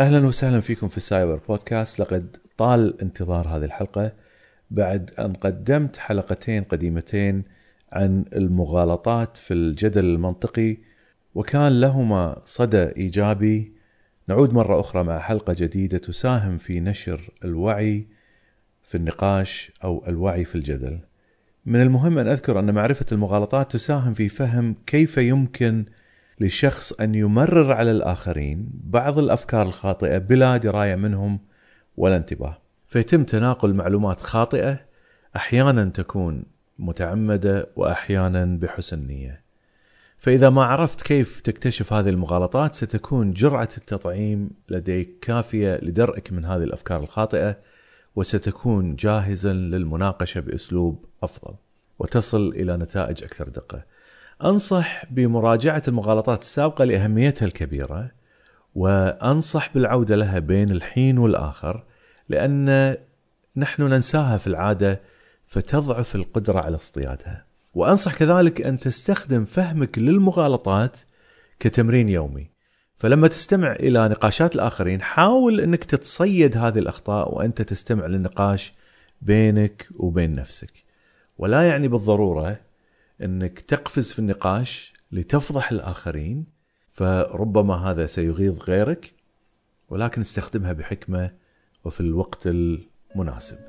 أهلا وسهلا فيكم في السايبر بودكاست لقد طال انتظار هذه الحلقة بعد أن قدمت حلقتين قديمتين عن المغالطات في الجدل المنطقي وكان لهما صدى إيجابي نعود مرة أخرى مع حلقة جديدة تساهم في نشر الوعي في النقاش أو الوعي في الجدل. من المهم أن أذكر أن معرفة المغالطات تساهم في فهم كيف يمكن لشخص أن يمرر على الآخرين بعض الأفكار الخاطئة بلا دراية منهم ولا انتباه. فيتم تناقل معلومات خاطئة أحيانا تكون متعمدة واحيانا بحسن نية. فإذا ما عرفت كيف تكتشف هذه المغالطات ستكون جرعة التطعيم لديك كافية لدرئك من هذه الأفكار الخاطئة وستكون جاهزا للمناقشة بأسلوب أفضل وتصل إلى نتائج أكثر دقة. أنصح بمراجعة المغالطات السابقة لأهميتها الكبيرة وأنصح بالعودة لها بين الحين والآخر لأن نحن ننساها في العادة فتضعف القدرة على اصطيادها. وأنصح كذلك أن تستخدم فهمك للمغالطات كتمرين يومي. فلما تستمع إلى نقاشات الآخرين حاول أنك تتصيد هذه الأخطاء وأنت تستمع للنقاش بينك وبين نفسك. ولا يعني بالضرورة إنك تقفز في النقاش لتفضح الآخرين فربما هذا سيغيظ غيرك ولكن استخدمها بحكمة وفي الوقت المناسب.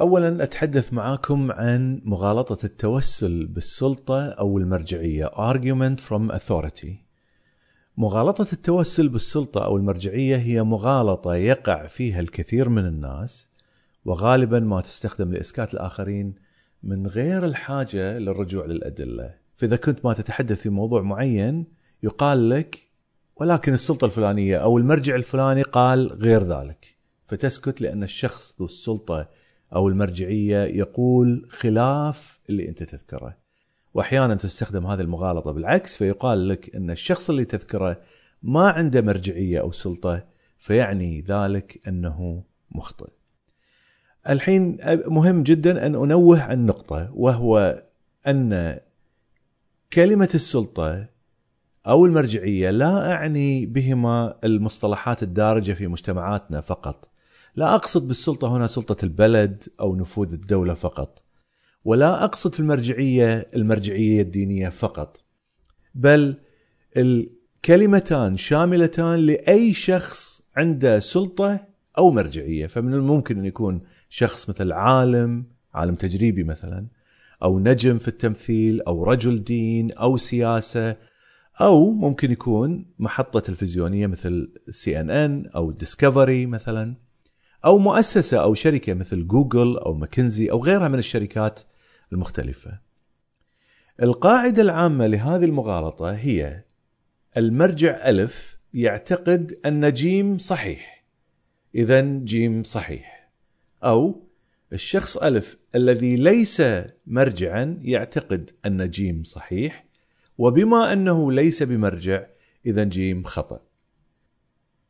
اولا أتحدث معاكم عن مغالطة التوسل بالسلطة أو المرجعية. Argument from authority. مغالطة التوسل بالسلطة أو المرجعية هي مغالطة يقع فيها الكثير من الناس وغالبا ما تستخدم لإسكات الآخرين من غير الحاجة للرجوع للأدلة. فإذا كنت ما تتحدث في موضوع معين يقال لك ولكن السلطة الفلانية أو المرجع الفلاني قال غير ذلك. فتسكت لأن الشخص ذو السلطة أو المرجعية يقول خلاف اللي أنت تذكره. وأحيانا تستخدم هذه المغالطة بالعكس فيقال لك إن الشخص اللي تذكره ما عنده مرجعية أو سلطة فيعني ذلك أنه مخطئ. الحين مهم جدا أن أنوه عن نقطة وهو أن كلمة السلطة أو المرجعية لا أعني بهما المصطلحات الدارجة في مجتمعاتنا فقط لا أقصد بالسلطة هنا سلطة البلد أو نفوذ الدولة فقط ولا أقصد في المرجعية المرجعية الدينية فقط بل الكلمتان شاملتان لأي شخص عنده سلطة أو مرجعية. فمن الممكن أن يكون شخص مثل عالم عالم تجريبي مثلا أو نجم في التمثيل أو رجل دين أو سياسة أو ممكن يكون محطة تلفزيونية مثل سي إن إن أو ديسكفري مثلا. أو مؤسسة أو شركة مثل جوجل أو ماكنزي أو غيرها من الشركات المختلفة. القاعدة العامة لهذه المغالطة هي المرجع ألف يعتقد أن جيم صحيح. إذا جيم صحيح. أو الشخص ألف الذي ليس مرجعا يعتقد أن جيم صحيح وبما أنه ليس بمرجع إذا جيم خطأ.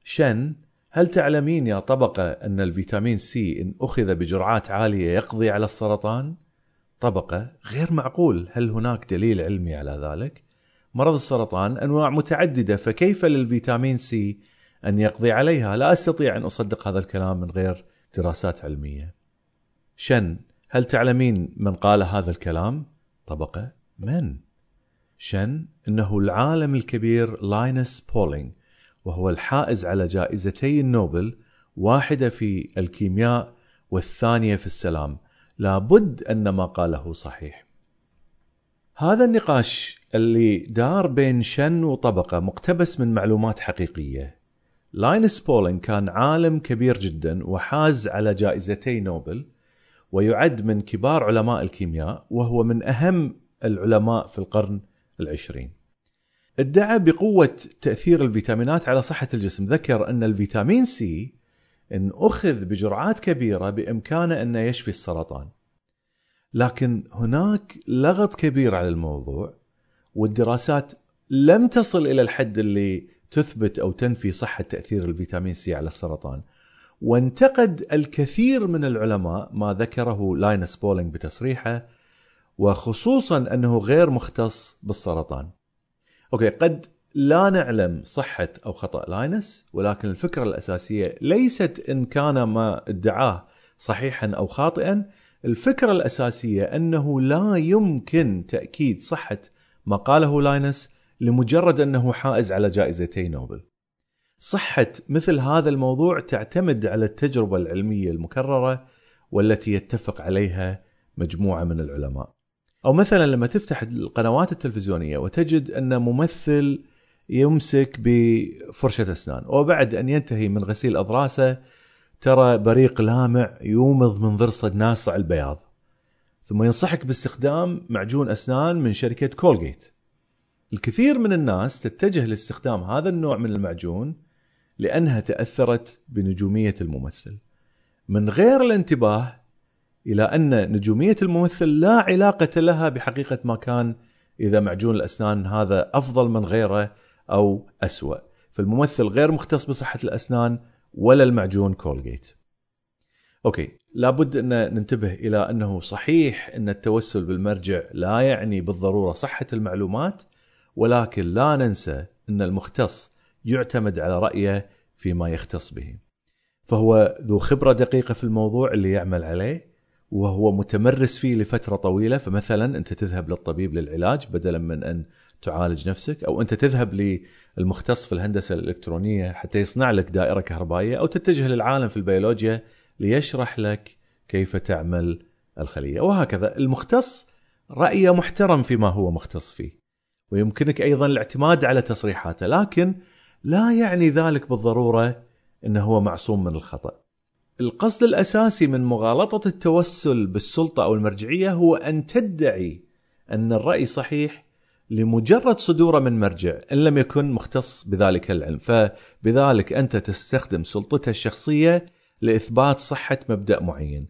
شن هل تعلمين يا طبقة أن الفيتامين سي إن أخذ بجرعات عالية يقضي على السرطان؟ طبقة غير معقول هل هناك دليل علمي على ذلك؟ مرض السرطان أنواع متعددة فكيف للفيتامين سي أن يقضي عليها؟ لا أستطيع أن أصدق هذا الكلام من غير دراسات علمية. شن هل تعلمين من قال هذا الكلام؟ طبقة من؟ شن أنه العالم الكبير لاينس بولينغ وهو الحائز على جائزتي النوبل واحدة في الكيمياء والثانية في السلام. لابد أن ما قاله صحيح. هذا النقاش اللي دار بين شن وطبقة مقتبس من معلومات حقيقية. لاينس بولينغ كان عالم كبير جدا وحاز على جائزتي نوبل ويعد من كبار علماء الكيمياء وهو من أهم العلماء في القرن العشرين. ادعى بقوة تأثير الفيتامينات على صحة الجسم. ذكر أن الفيتامين سي إن أخذ بجرعات كبيرة بإمكانه أنه يشفي السرطان. لكن هناك لغط كبير على الموضوع والدراسات لم تصل إلى الحد اللي تثبت أو تنفي صحة تأثير الفيتامين سي على السرطان. وانتقد الكثير من العلماء ما ذكره لاينس بولينج بتصريحه وخصوصا أنه غير مختص بالسرطان. okay قد لا نعلم صحة أو خطأ لاينس ولكن الفكرة الأساسية ليست إن كان ما ادعاه صحيحا أو خاطئا. الفكرة الأساسية أنه لا يمكن تأكيد صحة ما قاله لاينس لمجرد أنه حائز على جائزتي نوبل. صحة مثل هذا الموضوع تعتمد على التجربة العلمية المكررة والتي يتفق عليها مجموعة من العلماء. أو مثلا لما تفتح القنوات التلفزيونية وتجد أن ممثل يمسك بفرشة أسنان وبعد أن ينتهي من غسيل أضراسه ترى بريق لامع يومض من ضرسه ناصع البياض. ثم ينصحك باستخدام معجون أسنان من شركة كولغيت. الكثير من الناس تتجه لاستخدام هذا النوع من المعجون لأنها تأثرت بنجومية الممثل. من غير الانتباه إلى أن نجومية الممثل لا علاقة لها بحقيقة ما كان إذا معجون الأسنان هذا أفضل من غيره أو أسوأ. فالممثل غير مختص بصحة الأسنان ولا المعجون Colgate okay لابد أن ننتبه إلى أنه صحيح أن التوسل بالمرجع لا يعني بالضرورة صحة المعلومات ولكن لا ننسى أن المختص يعتمد على رأيه فيما يختص به. فهو ذو خبرة دقيقة في الموضوع اللي يعمل عليه. وهو متمرس فيه لفترة طويلة فمثلا أنت تذهب للطبيب للعلاج بدلا من أن تعالج نفسك أو أنت تذهب للمختص في الهندسة الإلكترونية حتى يصنع لك دائرة كهربائية أو تتجه للعالم في البيولوجيا ليشرح لك كيف تعمل الخلية. وهكذا المختص رأيه محترم فيما هو مختص فيه ويمكنك أيضا الاعتماد على تصريحاته لكن لا يعني ذلك بالضرورة أنه هو معصوم من الخطأ. القصد الأساسي من مغالطة التوسل بالسلطة أو المرجعية هو أن تدعي أن الرأي صحيح لمجرد صدورة من مرجع إن لم يكن مختص بذلك العلم، فبذلك أنت تستخدم سلطته الشخصية لإثبات صحة مبدأ معين.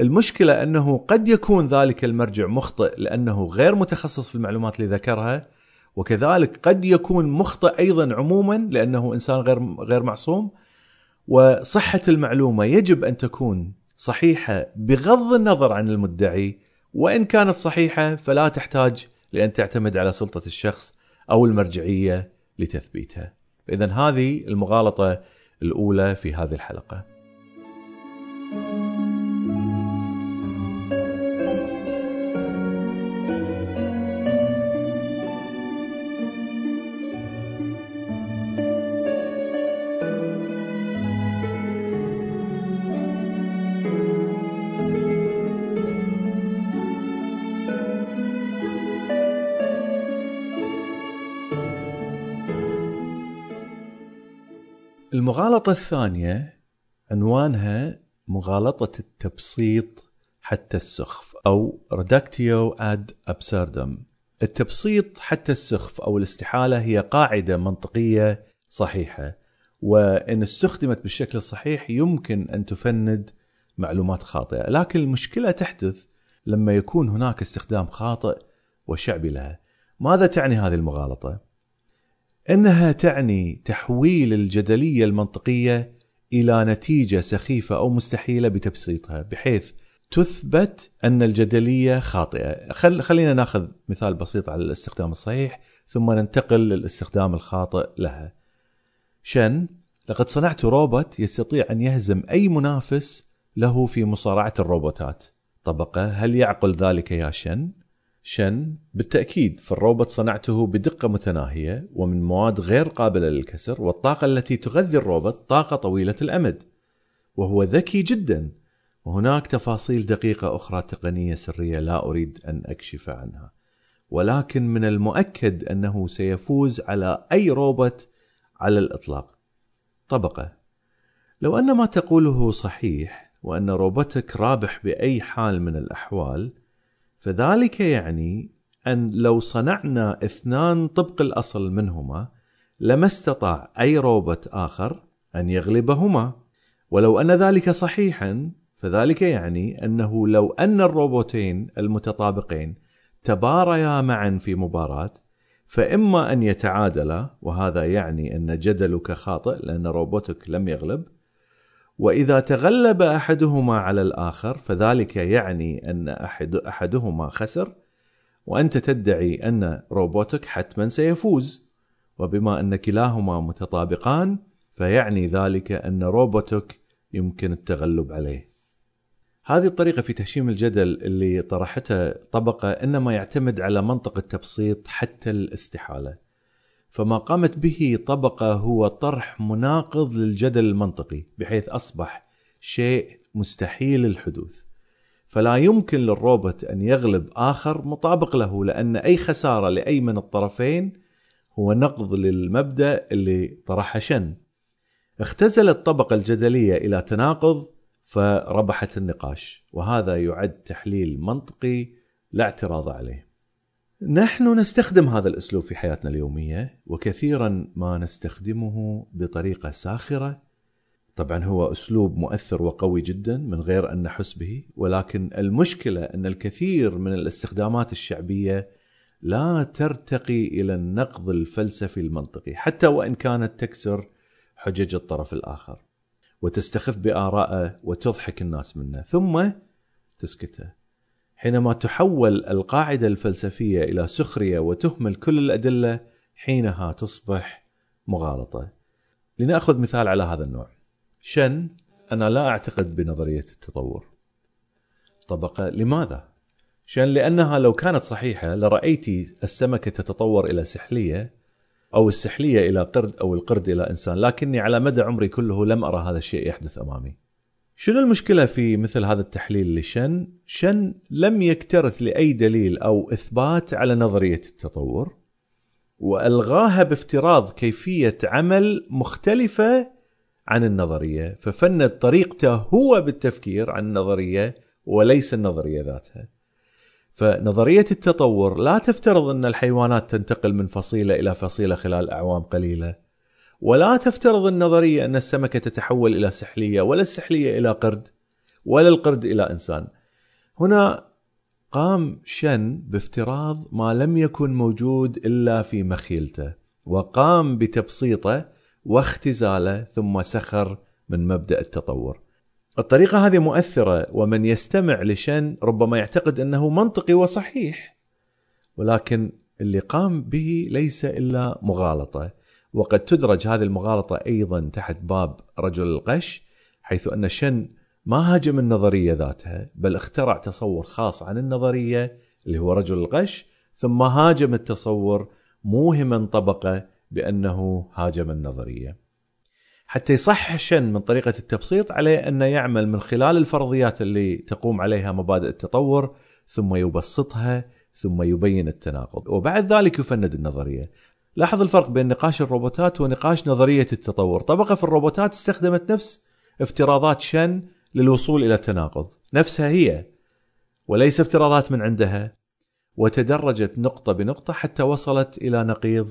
المشكلة أنه قد يكون ذلك المرجع مخطئ لأنه غير متخصص في المعلومات اللي ذكرها وكذلك قد يكون مخطئ أيضا عموما لأنه إنسان غير غير معصوم وصحة المعلومة يجب أن تكون صحيحة بغض النظر عن المدعي وإن كانت صحيحة فلا تحتاج لأن تعتمد على سلطة الشخص أو المرجعية لتثبيتها. إذا هذه المغالطة الأولى في هذه الحلقة. المغالطة الثانية عنوانها مغالطة التبسيط حتى السخف أو reductio ad absurdum. التبسيط حتى السخف أو الاستحالة هي قاعدة منطقية صحيحة وإن استخدمت بالشكل الصحيح يمكن أن تفند معلومات خاطئة. لكن المشكلة تحدث لما يكون هناك استخدام خاطئ وشعبي لها. ماذا تعني هذه المغالطة؟ أنها تعني تحويل الجدلية المنطقية إلى نتيجة سخيفة أو مستحيلة بتبسيطها بحيث تثبت أن الجدلية خاطئة. خل خلينا ناخذ مثال بسيط على الاستخدام الصحيح ثم ننتقل للاستخدام الخاطئ لها. شن لقد صنعت روبوت يستطيع أن يهزم أي منافس له في مصارعة الروبوتات. طبقة هل يعقل ذلك يا شن؟ شن بالتأكيد فالروبوت صنعته بدقة متناهية ومن مواد غير قابلة للكسر والطاقة التي تغذي الروبوت طاقة طويلة الأمد. وهو ذكي جدا. وهناك تفاصيل دقيقة أخرى تقنية سرية لا أريد أن أكشف عنها. ولكن من المؤكد أنه سيفوز على أي روبوت على الإطلاق. طبقة. لو أن ما تقوله صحيح وأن روبوتك رابح بأي حال من الأحوال فذلك يعني أن لو صنعنا اثنان طبق الأصل منهما لما استطاع أي روبوت آخر أن يغلبهما. ولو أن ذلك صحيحا فذلك يعني أنه لو أن الروبوتين المتطابقين تباريا معا في مباراة فإما أن يتعادلا وهذا يعني أن جدلك خاطئ لأن روبوتك لم يغلب وإذا تغلب أحدهما على الآخر فذلك يعني أن أحد أحدهما خسر وأنت تدعي أن روبوتك حتما سيفوز. وبما أن كلاهما متطابقان فيعني ذلك أن روبوتك يمكن التغلب عليه. هذه الطريقة في تهشيم الجدل اللي طرحتها طبقة إنما يعتمد على منطق التبسيط حتى الاستحالة. فما قامت به طبقة هو طرح مناقض للجدل المنطقي بحيث أصبح شيء مستحيل الحدوث. فلا يمكن للروبوت أن يغلب آخر مطابق له لأن أي خسارة لأي من الطرفين هو نقض للمبدأ اللي طرحه شن. اختزلت الطبقة الجدلية إلى تناقض فربحت النقاش وهذا يعد تحليل منطقي لا اعتراض عليه. نحن نستخدم هذا الأسلوب في حياتنا اليومية وكثيرا ما نستخدمه بطريقة ساخرة. طبعا هو أسلوب مؤثر وقوي جدا من غير أن نحس به ولكن المشكلة أن الكثير من الاستخدامات الشعبية لا ترتقي إلى النقد الفلسفي المنطقي حتى وإن كانت تكسر حجج الطرف الآخر وتستخف بارائه وتضحك الناس منه ثم تسكته. حينما تحول القاعدة الفلسفية إلى سخرية وتهمل كل الأدلة حينها تصبح مغالطة. لنأخذ مثال على هذا النوع. شن أنا لا أعتقد بنظرية التطور. طبقة لماذا؟ شن لأنها لو كانت صحيحة لرأيت السمكة تتطور إلى سحلية أو السحلية إلى قرد أو القرد إلى إنسان، لكني على مدى عمري كله لم أرى هذا الشيء يحدث أمامي. شنو المشكلة في مثل هذا التحليل لشن؟ شن لم يكترث لأي دليل أو إثبات على نظرية التطور وألغاها بافتراض كيفية عمل مختلفة عن النظرية ففند طريقته هو بالتفكير عن النظرية وليس النظرية ذاتها فنظرية التطور لا تفترض أن الحيوانات تنتقل من فصيلة إلى فصيلة خلال أعوام قليلة ولا تفترض النظرية أن السمكة تتحول إلى سحلية ولا السحلية إلى قرد ولا القرد إلى إنسان. هنا قام شن بافتراض ما لم يكن موجود إلا في مخيلته وقام بتبسيطه واختزاله ثم سخر من مبدأ التطور. الطريقة هذه مؤثرة ومن يستمع لشن ربما يعتقد أنه منطقي وصحيح ولكن اللي قام به ليس إلا مغالطة وقد تدرج هذه المغالطة أيضا تحت باب رجل القش حيث أن شن ما هاجم النظرية ذاتها بل اخترع تصور خاص عن النظرية اللي هو رجل القش ثم هاجم التصور موهما طبقة بأنه هاجم النظرية. حتى يصحح شن من طريقة التبسيط عليه أن يعمل من خلال الفرضيات اللي تقوم عليها مبادئ التطور ثم يبسطها ثم يبين التناقض. وبعد ذلك يفند النظرية. لاحظ الفرق بين نقاش الروبوتات ونقاش نظرية التطور. طبقة في الروبوتات استخدمت نفس افتراضات شن للوصول إلى التناقض. نفسها هي وليس افتراضات من عندها وتدرجت نقطة بنقطة حتى وصلت إلى نقيض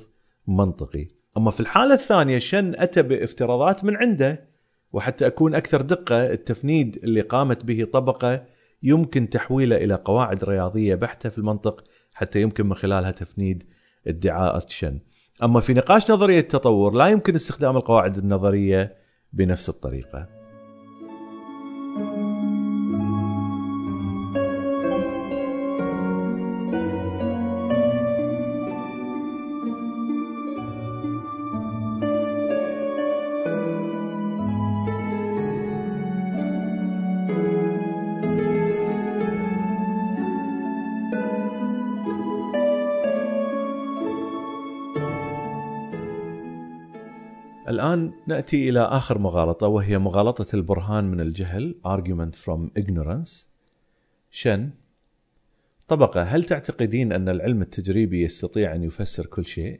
منطقي. أما في الحالة الثانية شن أتى بافتراضات من عنده وحتى أكون أكثر دقة التفنيد اللي قامت به طبقة يمكن تحويله إلى قواعد رياضية بحتة في المنطق حتى يمكن من خلالها تفنيد ادعاء شن. أما في نقاش نظرية التطور لا يمكن استخدام القواعد النظرية بنفس الطريقة. الآن نأتي إلى آخر مغالطة وهي مغالطة البرهان من الجهل argument from ignorance. شن؟ طبقة هل تعتقدين أن العلم التجريبي يستطيع أن يفسر كل شيء؟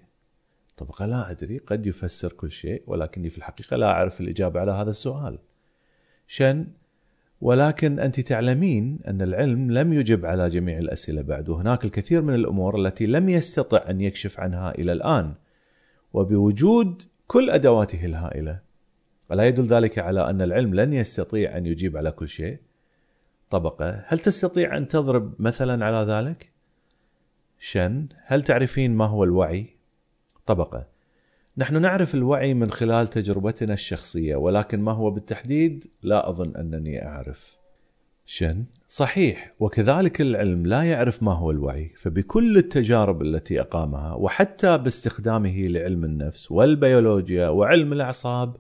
طبقة لا أدري قد يفسر كل شيء ولكني في الحقيقة لا أعرف الإجابة على هذا السؤال. شن؟ ولكن أنت تعلمين أن العلم لم يجب على جميع الأسئلة بعد وهناك الكثير من الأمور التي لم يستطع أن يكشف عنها إلى الآن. وبوجود كل أدواته الهائلة ألا يدل ذلك على أن العلم لن يستطيع أن يجيب على كل شيء؟ طبقة هل تستطيع أن تضرب مثلا على ذلك؟ شن هل تعرفين ما هو الوعي؟ طبقة نحن نعرف الوعي من خلال تجربتنا الشخصية ولكن ما هو بالتحديد لا أظن أنني أعرف شن؟ صحيح وكذلك العلم لا يعرف ما هو الوعي فبكل التجارب التي أقامها وحتى باستخدامه لعلم النفس والبيولوجيا وعلم الأعصاب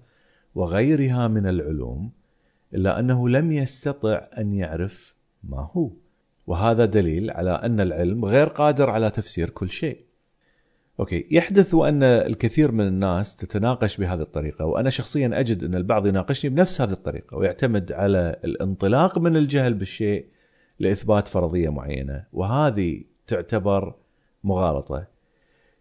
وغيرها من العلوم إلا أنه لم يستطع أن يعرف ما هو. وهذا دليل على أن العلم غير قادر على تفسير كل شيء. أوكي يحدث وان الكثير من الناس تتناقش بهذه الطريقة وأنا شخصيا أجد أن البعض يناقشني بنفس هذه الطريقة ويعتمد على الانطلاق من الجهل بالشيء لإثبات فرضية معينة وهذه تعتبر مغالطة.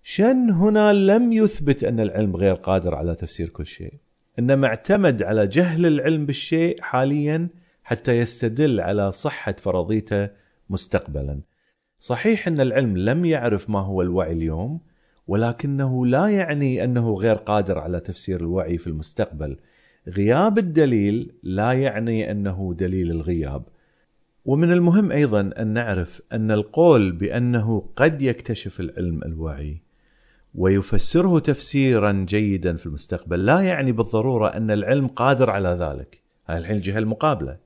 شن هنا لم يثبت أن العلم غير قادر على تفسير كل شيء، إنما اعتمد على جهل العلم بالشيء حاليا حتى يستدل على صحة فرضيته مستقبلا. صحيح أن العلم لم يعرف ما هو الوعي اليوم، ولكنه لا يعني أنه غير قادر على تفسير الوعي في المستقبل. غياب الدليل لا يعني أنه دليل الغياب. ومن المهم أيضا أن نعرف أن القول بأنه قد يكتشف العلم الوعي ويفسره تفسيرا جيدا في المستقبل لا يعني بالضرورة أن العلم قادر على ذلك. هاي الحين الجهة المقابلة.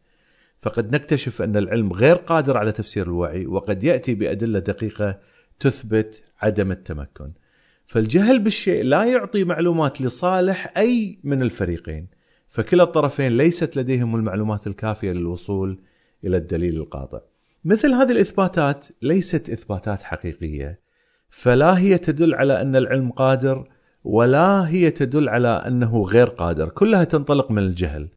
فقد نكتشف أن العلم غير قادر على تفسير الوعي وقد يأتي بأدلة دقيقة تثبت عدم التمكن. فالجهل بالشيء لا يعطي معلومات لصالح أي من الفريقين. فكلا الطرفين ليست لديهم المعلومات الكافية للوصول إلى الدليل القاطع. مثل هذه الإثباتات ليست إثباتات حقيقية فلا هي تدل على أن العلم قادر ولا هي تدل على أنه غير قادر. كلها تنطلق من الجهل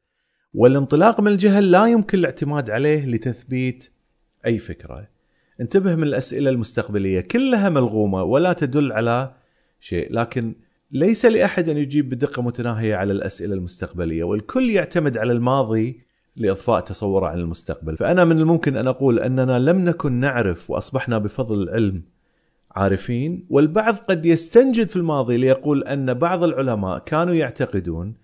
والانطلاق من الجهل لا يمكن الاعتماد عليه لتثبيت أي فكرة. انتبه من الأسئلة المستقبلية كلها ملغومة ولا تدل على شيء. لكن ليس لأحد أن يجيب بدقة متناهية على الأسئلة المستقبلية والكل يعتمد على الماضي لإضفاء تصوره عن المستقبل. فأنا من الممكن أن أقول أننا لم نكن نعرف وأصبحنا بفضل العلم عارفين والبعض قد يستنجد في الماضي ليقول أن بعض العلماء كانوا يعتقدون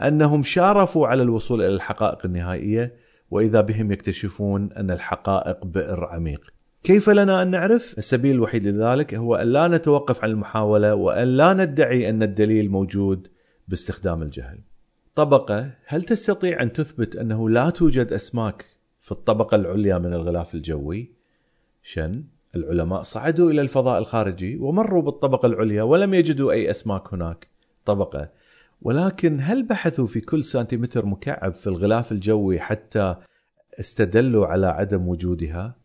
أنهم شارفوا على الوصول إلى الحقائق النهائية وإذا بهم يكتشفون أن الحقائق بئر عميق. كيف لنا أن نعرف؟ السبيل الوحيد لذلك هو أن لا نتوقف عن المحاولة وأن لا ندعي أن الدليل موجود باستخدام الجهل. طبقة هل تستطيع أن تثبت أنه لا توجد أسماك في الطبقة العليا من الغلاف الجوي؟ شن العلماء صعدوا إلى الفضاء الخارجي ومروا بالطبقة العليا ولم يجدوا أي أسماك هناك. طبقة ولكن هل بحثوا في كل سنتيمتر مكعب في الغلاف الجوي حتى استدلوا على عدم وجودها؟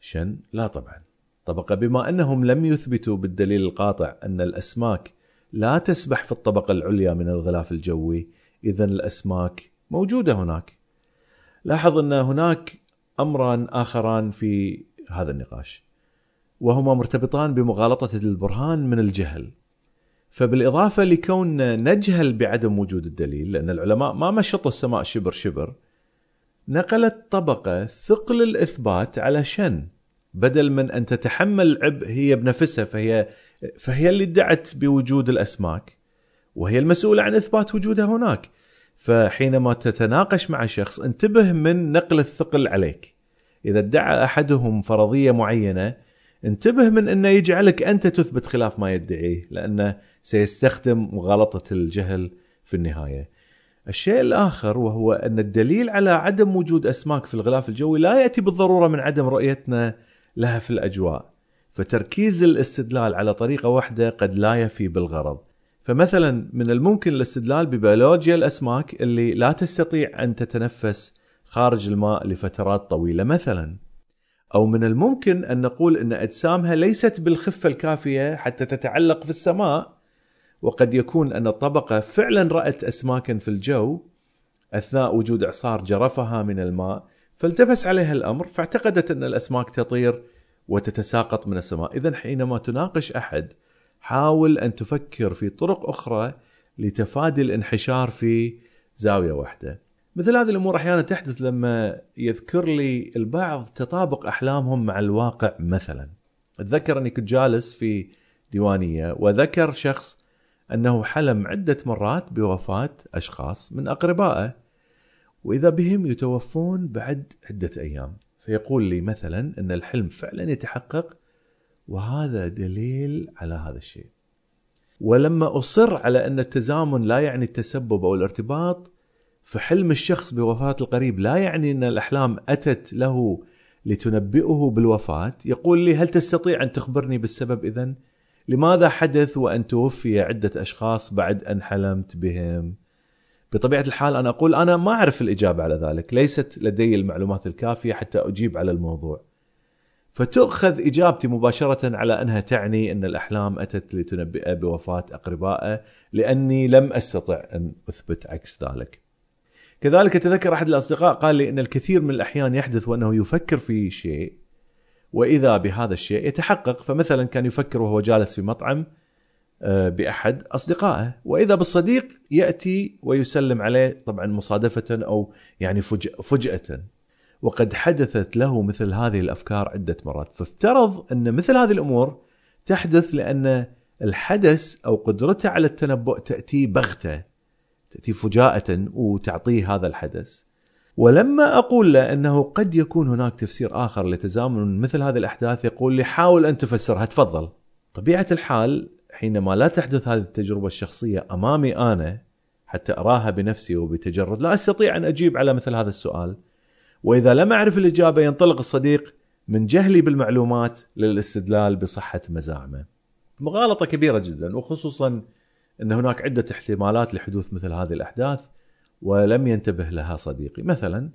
شن؟ لا طبعا. طبقة بما أنهم لم يثبتوا بالدليل القاطع أن الأسماك لا تسبح في الطبقة العليا من الغلاف الجوي إذا الأسماك موجودة هناك. لاحظ أن هناك أمران آخران في هذا النقاش وهما مرتبطان بمغالطة البرهان من الجهل. فبالإضافة لكون نجهل بعدم وجود الدليل لأن العلماء ما مشطوا السماء شبر شبر نقلت طبقة ثقل الإثبات على شن بدل من أن تتحمل العبء هي بنفسها فهي فهي اللي ادعت بوجود الأسماك وهي المسؤولة عن إثبات وجودها هناك. فحينما تتناقش مع شخص انتبه من نقل الثقل عليك. إذا ادعى أحدهم فرضية معينة انتبه من أنه يجعلك أنت تثبت خلاف ما يدعيه لأنه سيستخدم مغالطة الجهل في النهاية. الشيء الآخر وهو أن الدليل على عدم وجود أسماك في الغلاف الجوي لا يأتي بالضرورة من عدم رؤيتنا لها في الأجواء. فتركيز الاستدلال على طريقة واحدة قد لا يفي بالغرض. فمثلا من الممكن الاستدلال ببيولوجيا الأسماك اللي لا تستطيع أن تتنفس خارج الماء لفترات طويلة مثلا. أو من الممكن أن نقول أن أجسامها ليست بالخفة الكافية حتى تتعلق في السماء وقد يكون أن الطبقة فعلا رأت أسماكا في الجو أثناء وجود إعصار جرفها من الماء فالتبس عليها الأمر فاعتقدت أن الأسماك تطير وتتساقط من السماء. إذا حينما تناقش أحد حاول أن تفكر في طرق أخرى لتفادي الانحشار في زاوية واحدة. مثل هذه الأمور أحيانا تحدث لما يذكر لي البعض تطابق أحلامهم مع الواقع مثلا. أتذكر أني كنت جالس في ديوانية وذكر شخص أنه حلم عدة مرات بوفاة أشخاص من أقربائه وإذا بهم يتوفون بعد عدة أيام. فيقول لي مثلا أن الحلم فعلا يتحقق وهذا دليل على هذا الشيء. ولما أصر على أن التزامن لا يعني التسبب أو الارتباط فحلم الشخص بوفاة القريب لا يعني أن الأحلام أتت له لتنبئه بالوفاة. يقول لي هل تستطيع أن تخبرني بالسبب إذن؟ لماذا حدث وأن توفي عدة أشخاص بعد أن حلمت بهم؟ بطبيعة الحال أنا أقول أنا ما أعرف الإجابة على ذلك. ليست لدي المعلومات الكافية حتى أجيب على الموضوع. فتؤخذ إجابتي مباشرة على أنها تعني أن الأحلام أتت لتنبئه بوفاة أقربائه لأني لم أستطع أن أثبت عكس ذلك. كذلك تذكر أحد الأصدقاء قال لي أن الكثير من الأحيان يحدث وأنه يفكر في شيء وإذا بهذا الشيء يتحقق فمثلا كان يفكر وهو جالس في مطعم آه، بأحد أصدقائه وإذا بالصديق يأتي ويسلم عليه طبعا مصادفة أو يعني فجأة. وقد حدثت له مثل هذه الأفكار عدة مرات. فافترض أن مثل هذه الأمور تحدث لأن الحدث أو قدرته على التنبؤ تأتي بغتة تأتي فجاءة وتعطيه هذا الحدث. ولما أقول له أنه قد يكون هناك تفسير آخر لتزامن مثل هذه الأحداث يقول لي حاول أن تفسرها تفضل. طبيعة الحال حينما لا تحدث هذه التجربة الشخصية أمامي أنا حتى أراها بنفسي وبتجرد لا أستطيع أن أجيب على مثل هذا السؤال. وإذا لم أعرف الإجابة ينطلق الصديق من جهلي بالمعلومات للاستدلال بصحة مزاعمه. مغالطة كبيرة جدا وخصوصا أن هناك عدة احتمالات لحدوث مثل هذه الأحداث. ولم ينتبه لها صديقي، مثلا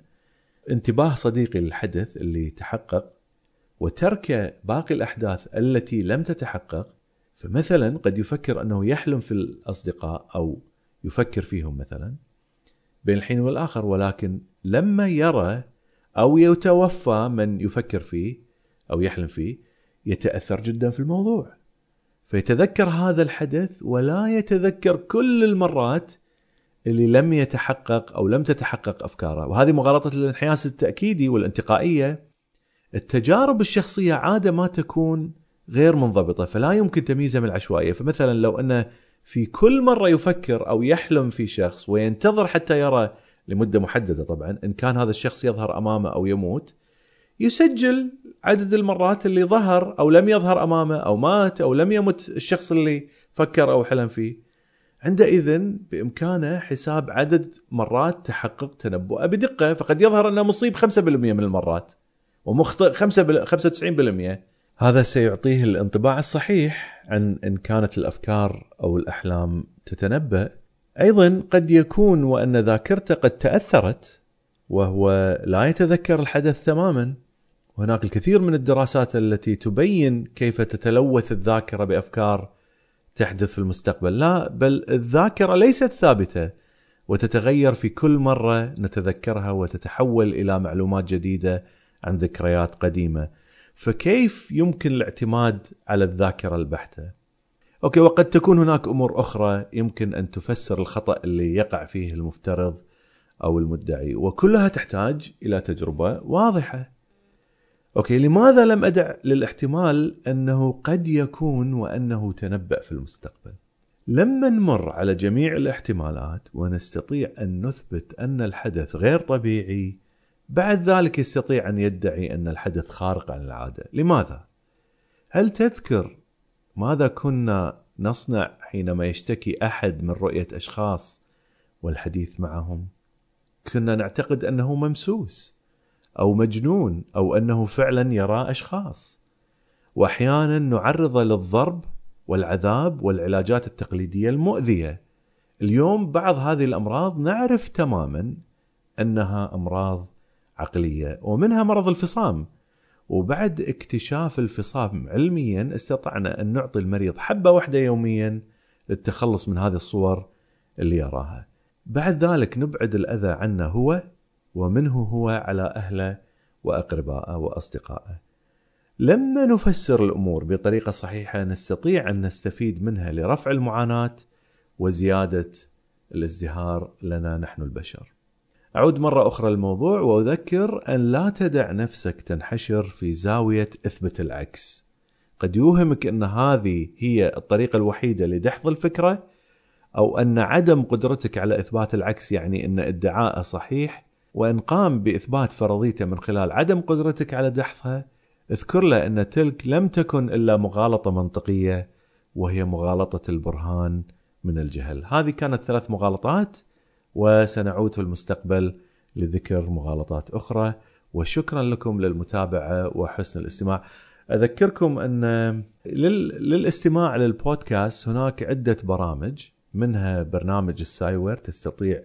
انتباه صديقي للحدث اللي تحقق وترك باقي الأحداث التي لم تتحقق فمثلا قد يفكر أنه يحلم في الأصدقاء أو يفكر فيهم مثلا بين الحين والآخر ولكن لما يرى أو يتوفى من يفكر فيه أو يحلم فيه يتأثر جدا في الموضوع. فيتذكر هذا الحدث ولا يتذكر كل المرات اللي لم يتحقق أو لم تتحقق أفكاره. وهذه مغالطة الانحياز التأكيدي والانتقائية. التجارب الشخصية عادة ما تكون غير منضبطة فلا يمكن تمييزها من العشوائية. فمثلا لو انه في كل مرة يفكر أو يحلم في شخص وينتظر حتى يرى لمدة محددة طبعا إن كان هذا الشخص يظهر أمامه أو يموت يسجل عدد المرات اللي ظهر أو لم يظهر أمامه أو مات أو لم يمت الشخص اللي فكر أو حلم فيه. عندئذ بإمكانه حساب عدد مرات تحقق تنبؤه. بدقه فقد يظهر أنه مصيب 5% من المرات ومخطئ 95% هذا سيعطيه الانطباع الصحيح عن إن كانت الأفكار أو الأحلام تتنبأ. أيضا قد يكون وأن ذاكرته قد تأثرت وهو لا يتذكر الحدث تماما. وهناك الكثير من الدراسات التي تبين كيف تتلوث الذاكرة بأفكار تحدث في المستقبل لا بل الذاكرة ليست ثابتة وتتغير في كل مرة نتذكرها وتتحول إلى معلومات جديدة عن ذكريات قديمة فكيف يمكن الاعتماد على الذاكرة البحتة؟ okay وقد تكون هناك أمور أخرى يمكن أن تفسر الخطأ اللي يقع فيه المفترض أو المدعي وكلها تحتاج إلى تجربة واضحة. okay لماذا لم أدع للاحتمال أنه قد يكون وأنه تنبأ في المستقبل؟ لما نمر على جميع الاحتمالات ونستطيع أن نثبت أن الحدث غير طبيعي بعد ذلك يستطيع أن يدعي أن الحدث خارق عن العادة، لماذا؟ هل تذكر ماذا كنا نصنع حينما يشتكي أحد من رؤية أشخاص والحديث معهم؟ كنا نعتقد أنه ممسوس أو مجنون أو أنه فعلا يرى أشخاص. واحيانا نعرضه للضرب والعذاب والعلاجات التقليدية المؤذية. اليوم بعض هذه الأمراض نعرف تماما أنها أمراض عقلية ومنها مرض الفصام وبعد اكتشاف الفصام علميا استطعنا أن نعطي المريض حبة واحدة يوميا للتخلص من هذه الصور اللي يراها بعد ذلك نبعد الأذى عنه هو ومنه هو على أهله وأقربائه وأصدقائه لما نفسر الأمور بطريقة صحيحة نستطيع أن نستفيد منها لرفع المعاناة وزيادة الازدهار لنا نحن البشر. أعود مرة أخرى للموضوع وأذكر أن لا تدع نفسك تنحشر في زاوية إثبت العكس. قد يوهمك أن هذه هي الطريقة الوحيدة لدحض الفكرة أو أن عدم قدرتك على إثبات العكس يعني أن ادعاءه صحيح وإن قام بإثبات فرضيته من خلال عدم قدرتك على دحضها اذكر له أن تلك لم تكن إلا مغالطة منطقية وهي مغالطة البرهان من الجهل. هذه كانت ثلاث مغالطات وسنعود في المستقبل لذكر مغالطات أخرى. وشكرا لكم للمتابعة وحسن الاستماع. أذكركم أن للاستماع للبودكاست هناك عدة برامج منها برنامج ال Sciware تستطيع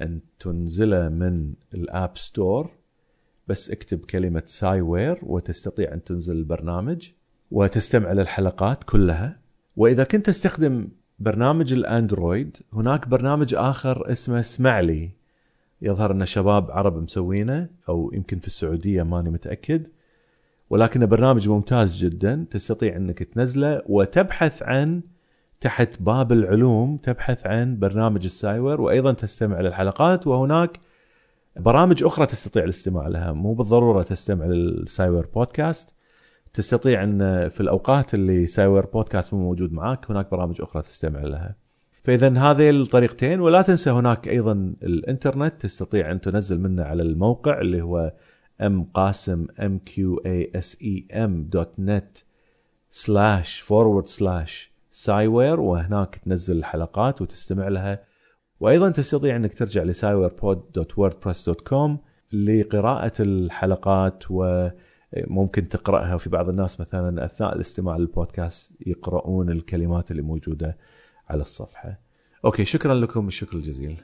أن تنزله من ال App Store بس اكتب كلمة Sciware وتستطيع أن تنزل البرنامج وتستمع للحلقات كلها. وإذا كنت تستخدم برنامج ال Android هناك برنامج آخر اسمه اسمعلي يظهر أن شباب عرب مسوينه أو يمكن في السعودية ماني متأكد. ولكنه برنامج ممتاز جدا تستطيع أنك تنزله وتبحث عن تحت باب العلوم تبحث عن برنامج ال Sciware وأيضا تستمع للحلقات وهناك برامج أخرى تستطيع الاستماع لها مو بالضرورة تستمع لل Sciware بودكاست تستطيع أن في الأوقات اللي Sciware بودكاست مو موجود معاك هناك برامج أخرى تستمع لها. فاذا هذه الطريقتين ولا تنسى هناك أيضا الإنترنت تستطيع أن تنزل منه على الموقع اللي هو ام قاسم M Q A Sciware وهناك تنزل الحلقات وتستمع لها وأيضا تستطيع أنك ترجع com لقراءة الحلقات و ممكن تقرأها وفي بعض الناس مثلا أثناء الاستماع للبودكاست يقرؤون الكلمات اللي موجودة على الصفحة. okay شكرا لكم الشكر الجزيل.